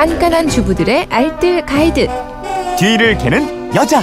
깐깐한 주부들의 알뜰 가이드. 뒤를 캐는 여자.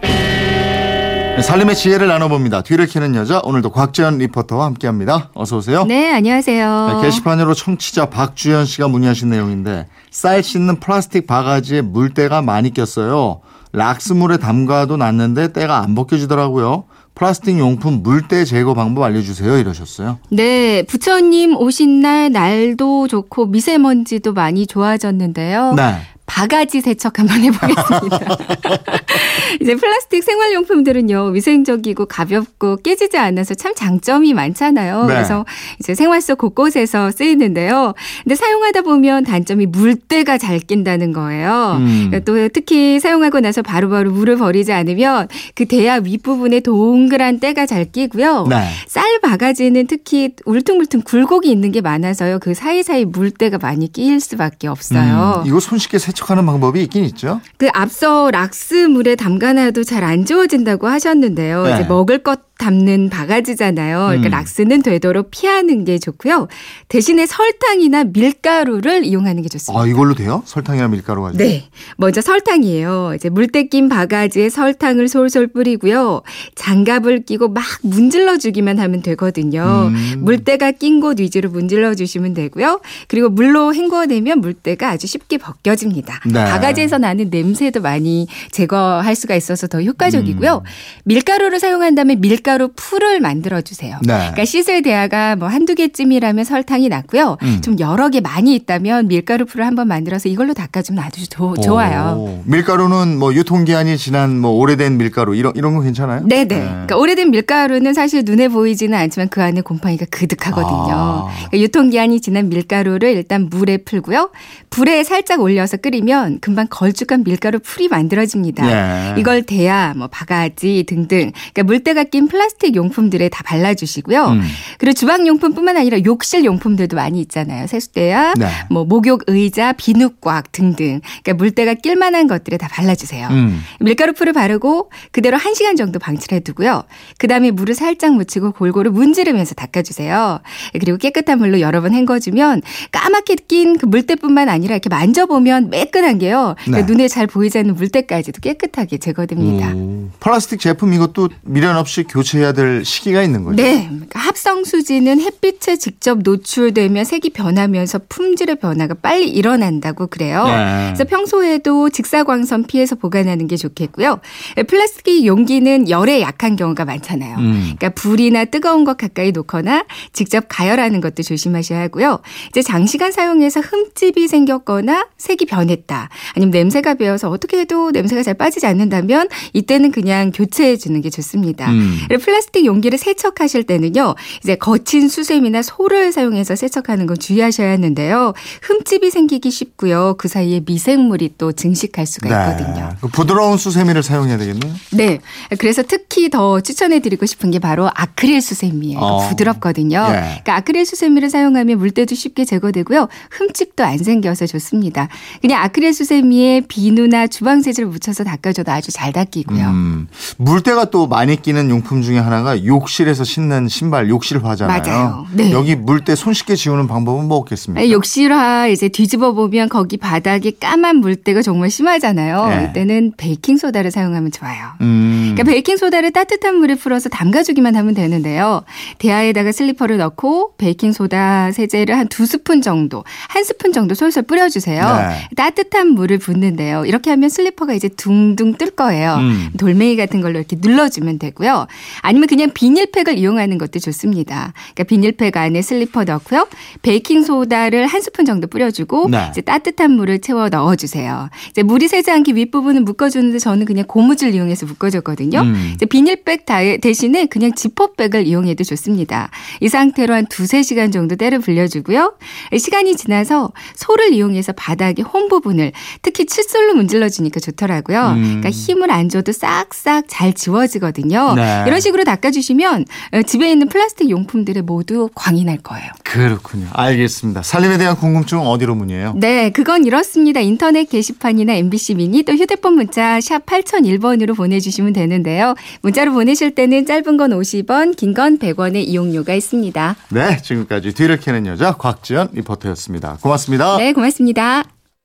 네, 살림의 지혜를 나눠봅니다. 뒤를 캐는 여자 오늘도 곽재현 리포터와 함께합니다. 어서 오세요. 네, 안녕하세요. 네, 게시판으로 청취자 박주현 씨가 문의하신 내용인데 쌀 씻는 플라스틱 바가지에 물때가 많이 꼈어요. 락스물에 담가도 놨는데 때가 안 벗겨지더라고요. 플라스틱 용품 물때 제거 방법 알려주세요 이러셨어요. 네, 부처님 오신 날 날도 좋고 미세먼지도 많이 좋아졌는데요. 네. 바가지 세척 한번 해보겠습니다. 이제 플라스틱 생활용품들은요 위생적이고 가볍고 깨지지 않아서 참 장점이 많잖아요. 네. 그래서 이제 생활 속 곳곳에서 쓰이는데요. 근데 사용하다 보면 단점이 물때가 잘 낀다는 거예요. 음. 또 특히 사용하고 나서 바로바로 물을 버리지 않으면 그 대야 윗부분에 동그란 때가 잘 끼고요. 네. 쌀 바가지는 특히 울퉁불퉁 굴곡이 있는 게 많아서요. 그 사이사이 물때가 많이 끼일 수밖에 없어요. 음, 이거 손쉽게 세척 하는 방법이 있긴 있죠. 그 앞서 락스 물에 담가놔도 잘 안 지워진다고 하셨는데요. 네. 이제 먹을 것 담는 바가지잖아요. 그러니까 음. 락스는 되도록 피하는 게 좋고요. 대신에 설탕이나 밀가루를 이용하는 게 좋습니다. 아 이걸로 돼요? 설탕이나 밀가루 가지고. 네. 먼저 설탕이에요. 이제 물때 낀 바가지에 설탕을 솔솔 뿌리고요. 장갑을 끼고 막 문질러 주기만 하면 되거든요. 음. 물때가 낀 곳 위주로 문질러 주시면 되고요. 그리고 물로 헹궈내면 물때가 아주 쉽게 벗겨집니다. 네. 바가지에서 나는 냄새도 많이 제거할 수가 있어서 더 효과적이고요. 음. 밀가루를 사용한다면 밀가루 풀을 만들어 주세요. 네. 그러니까 씻을 대야가 뭐 한두 개쯤이라면 설탕이 낫고요. 음. 좀 여러 개 많이 있다면 밀가루 풀을 한번 만들어서 이걸로 닦아주면 아주 조- 좋아요. 오, 밀가루는 뭐 유통기한이 지난 뭐 오래된 밀가루 이런 이런 거 괜찮아요? 네네. 그러니까 오래된 밀가루는 사실 눈에 보이지는 않지만 그 안에 곰팡이가 그득하거든요. 아. 그러니까 유통기한이 지난 밀가루를 일단 물에 풀고요. 불에 살짝 올려서 끓이면 금방 걸쭉한 밀가루 풀이 만들어집니다. 예. 이걸 대야, 뭐 바가지 등등, 그러니까 물때가 낀 플라스틱 용품들에 다 발라주시고요. 음. 그리고 주방 용품뿐만 아니라 욕실 용품들도 많이 있잖아요. 세수대야, 네. 뭐 목욕 의자, 비누곽 등등. 그러니까 물때가 낄만한 것들에 다 발라주세요. 음. 밀가루 풀을 바르고 그대로 1 시간 정도 방치를 해두고요. 그 다음에 물을 살짝 묻히고 골고루 문지르면서 닦아주세요. 그리고 깨끗한 물로 여러 번 헹궈주면 까맣게 낀 그 물때뿐만 아니라 이렇게 만져보면 매끈한 게요. 네. 눈에 잘 보이지 않는 물때까지도 깨끗하게 제거됩니다. 오, 플라스틱 제품 이것도 미련 없이 교체 해야 될 시기가 있는 거죠. 네. 그러니까 합성 수지는 햇빛에 직접 노출되면 색이 변하면서 품질의 변화가 빨리 일어난다고 그래요. 네. 그래서 평소에도 직사광선 피해서 보관하는 게 좋겠고요. 플라스틱 용기는 열에 약한 경우가 많잖아요. 음. 그러니까 불이나 뜨거운 것 가까이 놓거나 직접 가열하는 것도 조심하셔야 하고요. 이제 장시간 사용해서 흠집이 생겼거나 색이 변했다. 아니면 냄새가 배어서 어떻게 해도 냄새가 잘 빠지지 않는다면 이때는 그냥 교체해 주는 게 좋습니다. 음. 그리고 플라스틱 용기를 세척하실 때는요. 이제 거친 수세미나 소를 사용해서 세척하는 건 주의하셔야 하는데요. 흠집이 생기기 쉽고요. 그 사이에 미생물이 또 증식할 수가 있거든요. 그 부드러운 수세미를 사용해야 되겠네요. 네. 그래서 특히 더 추천해 드리고 싶은 게 바로 아크릴 수세미예요. 이거 어. 부드럽거든요. 예. 그러니까 아크릴 수세미를 사용하면 물때도 쉽게 제거되고요. 흠집도 안 생겨서 좋습니다. 그냥 아크릴 수세미에 비누나 주방 세제를 묻혀서 닦아줘도 아주 잘 닦이고요. 음, 물때가 또 많이 끼는 용품 중에 하나가 욕실에서 신는 신발 욕실 화잖아요. 맞아요. 네. 여기 물때 손쉽게 지우는 방법은 뭐겠습니까? 아니, 욕실화 이제 뒤집어 보면 거기 바닥에 까만 물때가 정말 심하잖아요. 네. 이때는 베이킹 소다를 사용하면 좋아요. 음. 그러니까 베이킹 소다를 따뜻한 물에 풀어서 담가주기만 하면 되는데요. 대야에다가 슬리퍼를 넣고 베이킹 소다 세제를 한 두 스푼 정도, 한 스푼 정도 솔솔 뿌려주세요. 네. 따뜻한 물을 붓는데요. 이렇게 하면 슬리퍼가 이제 둥둥 뜰 거예요. 음. 돌멩이 같은 걸로 이렇게 눌러주면 되고요. 아니면 그냥 비닐팩을 이용하는 것도 좋습니다. 그러니까 비닐팩 안에 슬리퍼 넣고요. 베이킹 소다를 한 스푼 정도 뿌려주고 네. 이제 따뜻한 물을 채워 넣어주세요. 이제 물이 새지 않게 윗부분은 묶어주는데 저는 그냥 고무줄 이용해서 묶어줬거든요. 음. 이제 비닐백 다- 대신에 그냥 지퍼백을 이용해도 좋습니다. 이 상태로 한 두세 시간 정도 때를 불려주고요. 시간이 지나서 소를 이용해서 바닥의 홈 부분을 특히 칫솔로 문질러 주니까 좋더라고요. 음. 그러니까 힘을 안 줘도 싹싹 잘 지워지거든요. 네. 이런 식으로 닦아주시면 어, 집에 있는 플라스틱 용품들에 모두 광이 날 거예요. 그렇군요. 알겠습니다. 살림에 대한 궁금증 어디로 문의해요? 네, 그건 이렇습니다. 인터넷 게시판이나 MBC 미니 또 휴대폰 문자 샵 8001번으로 보내주시면 되는데요. 문자로 보내실 때는 짧은 건 50원, 긴 건 100원의 이용료가 있습니다. 네, 지금까지 뒤를 캐는 여자 곽지연 리포터였습니다. 고맙습니다. 네, 고맙습니다.